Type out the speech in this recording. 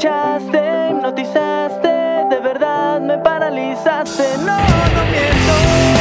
escuchaste, hipnotizaste, de verdad me paralizaste, no, no miento.